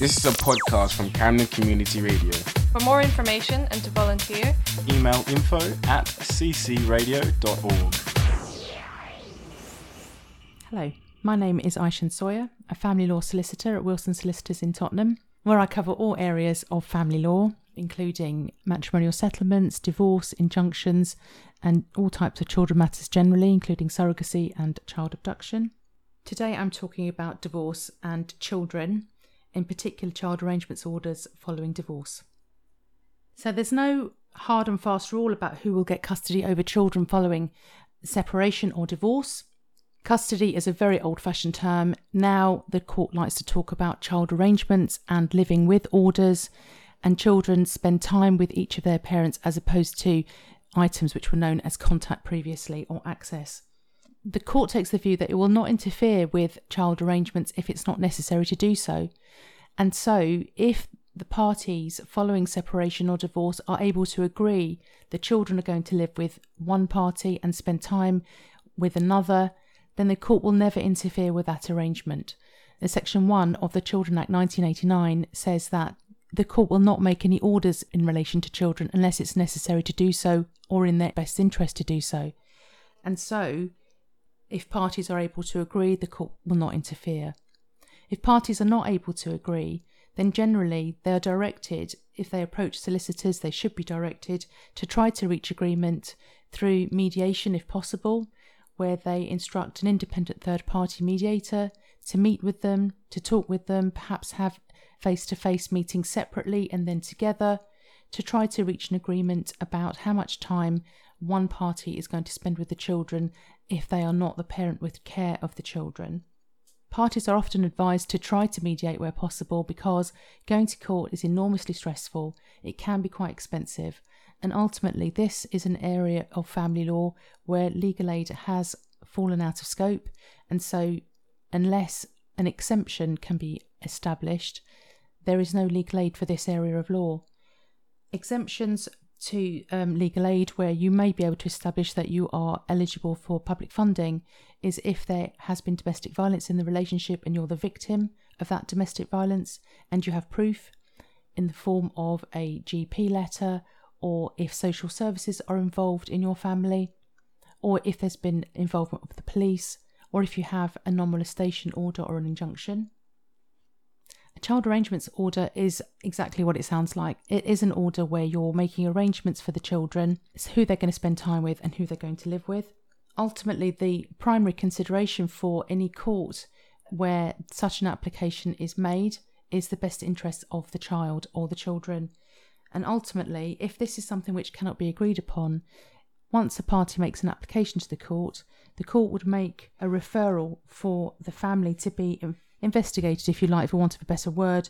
This is a podcast from Camden Community Radio. For more information and to volunteer, email info at ccradio.org. Hello, my name is Aysen Soyer, a family law solicitor at Wilson Solicitors in Tottenham, where I cover all areas of family law, including matrimonial settlements, divorce, injunctions, and all types of children matters generally, including surrogacy and child abduction. Today I'm talking about divorce and children in particular child arrangements orders following divorce. So there's no hard and fast rule about who will get custody over children following separation or divorce. Custody is a very old fashioned term. Now the court likes to talk about child arrangements and living with orders, and children spend time with each of their parents as opposed to items which were known as contact previously or access. The court takes the view that it will not interfere with child arrangements if it's not necessary to do so. And so, if the parties following separation or divorce are able to agree the children are going to live with one party and spend time with another, then the court will never interfere with that arrangement. The Section 1 of the Children Act 1989 says that the court will not make any orders in relation to children unless it's necessary to do so or in their best interest to do so. And so, if parties are able to agree, the court will not interfere. If parties are not able to agree, then generally they are directed, if they approach solicitors, they should be directed to try to reach agreement through mediation if possible, where they instruct an independent third party mediator to meet with them, to talk with them, perhaps have face to face meetings separately and then together to try to reach an agreement about how much time one party is going to spend with the children if they are not the parent with care of the children. Parties are often advised to try to mediate where possible because going to court is enormously stressful, it can be quite expensive, and ultimately, this is an area of family law where legal aid has fallen out of scope, and so, unless an exemption can be established, there is no legal aid for this area of law. Exemptions to um, legal aid where you may be able to establish that you are eligible for public funding is if there has been domestic violence in the relationship and you're the victim of that domestic violence and you have proof in the form of a GP letter or if social services are involved in your family or if there's been involvement of the police or if you have a non molestation order or an injunction. A child arrangements order is exactly what it sounds like. It is an order where you're making arrangements for the children, it's who they're going to spend time with and who they're going to live with. Ultimately, the primary consideration for any court where such an application is made is the best interests of the child or the children. And ultimately, if this is something which cannot be agreed upon, once a party makes an application to the court, the court would make a referral for the family to be investigated, if you like, for want of a better word,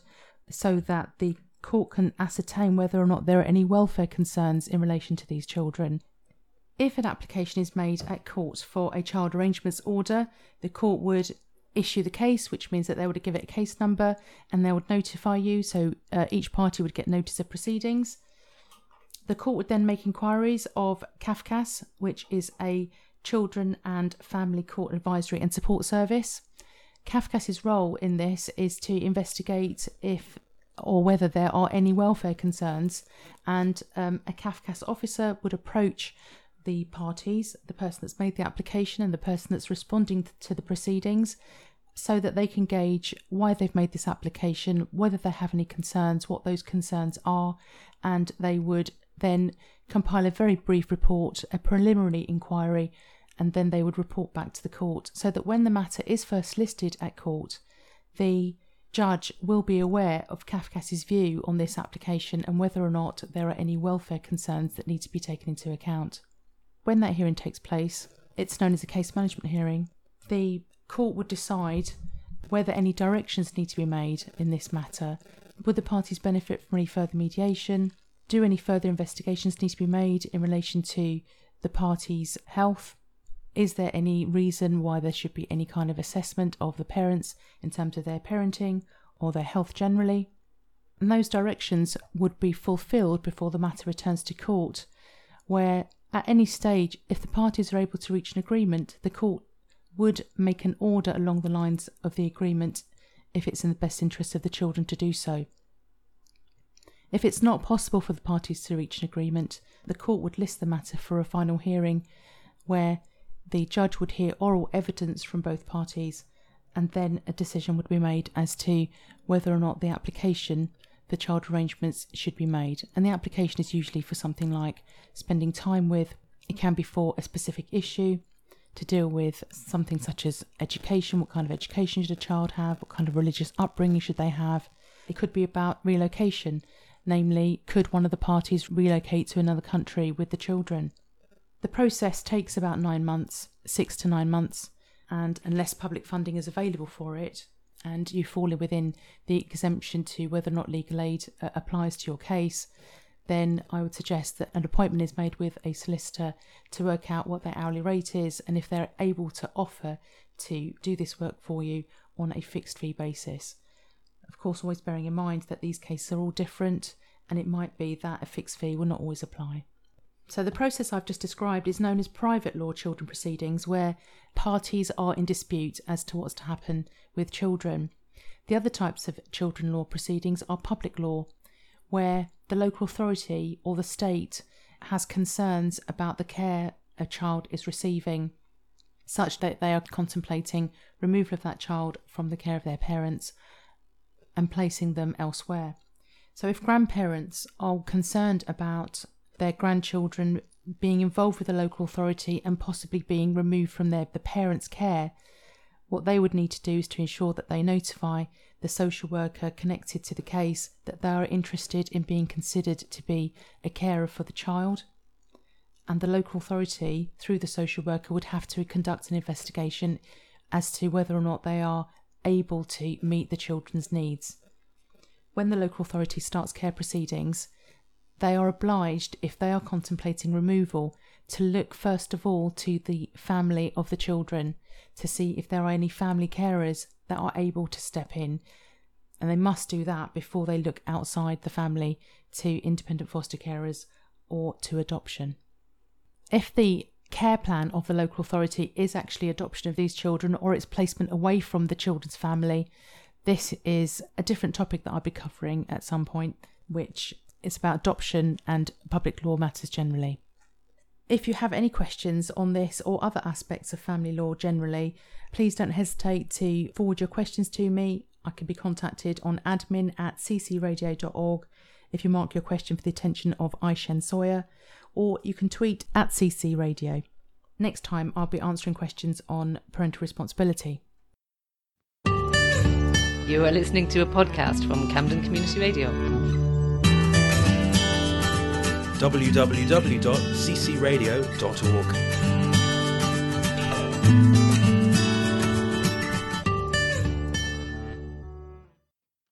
so that the court can ascertain whether or not there are any welfare concerns in relation to these children. If an application is made at court for a child arrangements order, the court would issue the case, which means that they would give it a case number and they would notify you. So uh, each party would get notice of proceedings. The court would then make inquiries of CAFCASS, which is a children and family court advisory and support service. CAFCASS's role in this is to investigate if or whether there are any welfare concerns, and um, a CAFCASS officer would approach the parties, the person that's made the application and the person that's responding to the proceedings, so that they can gauge why they've made this application, whether they have any concerns, what those concerns are, and they would then compile a very brief report, a preliminary inquiry and then they would report back to the court so that when the matter is first listed at court, the judge will be aware of CAFCASS's view on this application and whether or not there are any welfare concerns that need to be taken into account. When that hearing takes place, it's known as a case management hearing. The court would decide whether any directions need to be made in this matter. Would the parties benefit from any further mediation? Do any further investigations need to be made in relation to the parties' health? Is there any reason why there should be any kind of assessment of the parents in terms of their parenting or their health generally? And those directions would be fulfilled before the matter returns to court, where at any stage, if the parties are able to reach an agreement, the court would make an order along the lines of the agreement if it's in the best interest of the children to do so. If it's not possible for the parties to reach an agreement, the court would list the matter for a final hearing where the judge would hear oral evidence from both parties and then a decision would be made as to whether or not the application for child arrangements should be made. And the application is usually for something like spending time with, it can be for a specific issue, to deal with something such as education what kind of education should a child have, what kind of religious upbringing should they have. It could be about relocation, namely, could one of the parties relocate to another country with the children? The process takes about nine months, six to nine months, and unless public funding is available for it, and you fall within the exemption to whether or not legal aid uh, applies to your case, then I would suggest that an appointment is made with a solicitor to work out what their hourly rate is and if they're able to offer to do this work for you on a fixed fee basis. Of course, always bearing in mind that these cases are all different and it might be that a fixed fee will not always apply. So, the process I've just described is known as private law children proceedings, where parties are in dispute as to what's to happen with children. The other types of children law proceedings are public law, where the local authority or the state has concerns about the care a child is receiving, such that they are contemplating removal of that child from the care of their parents and placing them elsewhere. So, if grandparents are concerned about their grandchildren being involved with the local authority and possibly being removed from their the parents' care, what they would need to do is to ensure that they notify the social worker connected to the case that they are interested in being considered to be a carer for the child. And the local authority, through the social worker, would have to conduct an investigation as to whether or not they are able to meet the children's needs. When the local authority starts care proceedings, they are obliged, if they are contemplating removal, to look first of all to the family of the children to see if there are any family carers that are able to step in. And they must do that before they look outside the family to independent foster carers or to adoption. If the care plan of the local authority is actually adoption of these children or its placement away from the children's family, this is a different topic that I'll be covering at some point, which is about adoption and public law matters generally. If you have any questions on this or other aspects of family law generally, please don't hesitate to forward your questions to me. I can be contacted on admin at ccradio.org if you mark your question for the attention of Aysen Soyer, or you can tweet at ccradio. Next time, I'll be answering questions on parental responsibility. You are listening to a podcast from Camden Community Radio www.ccradio.org.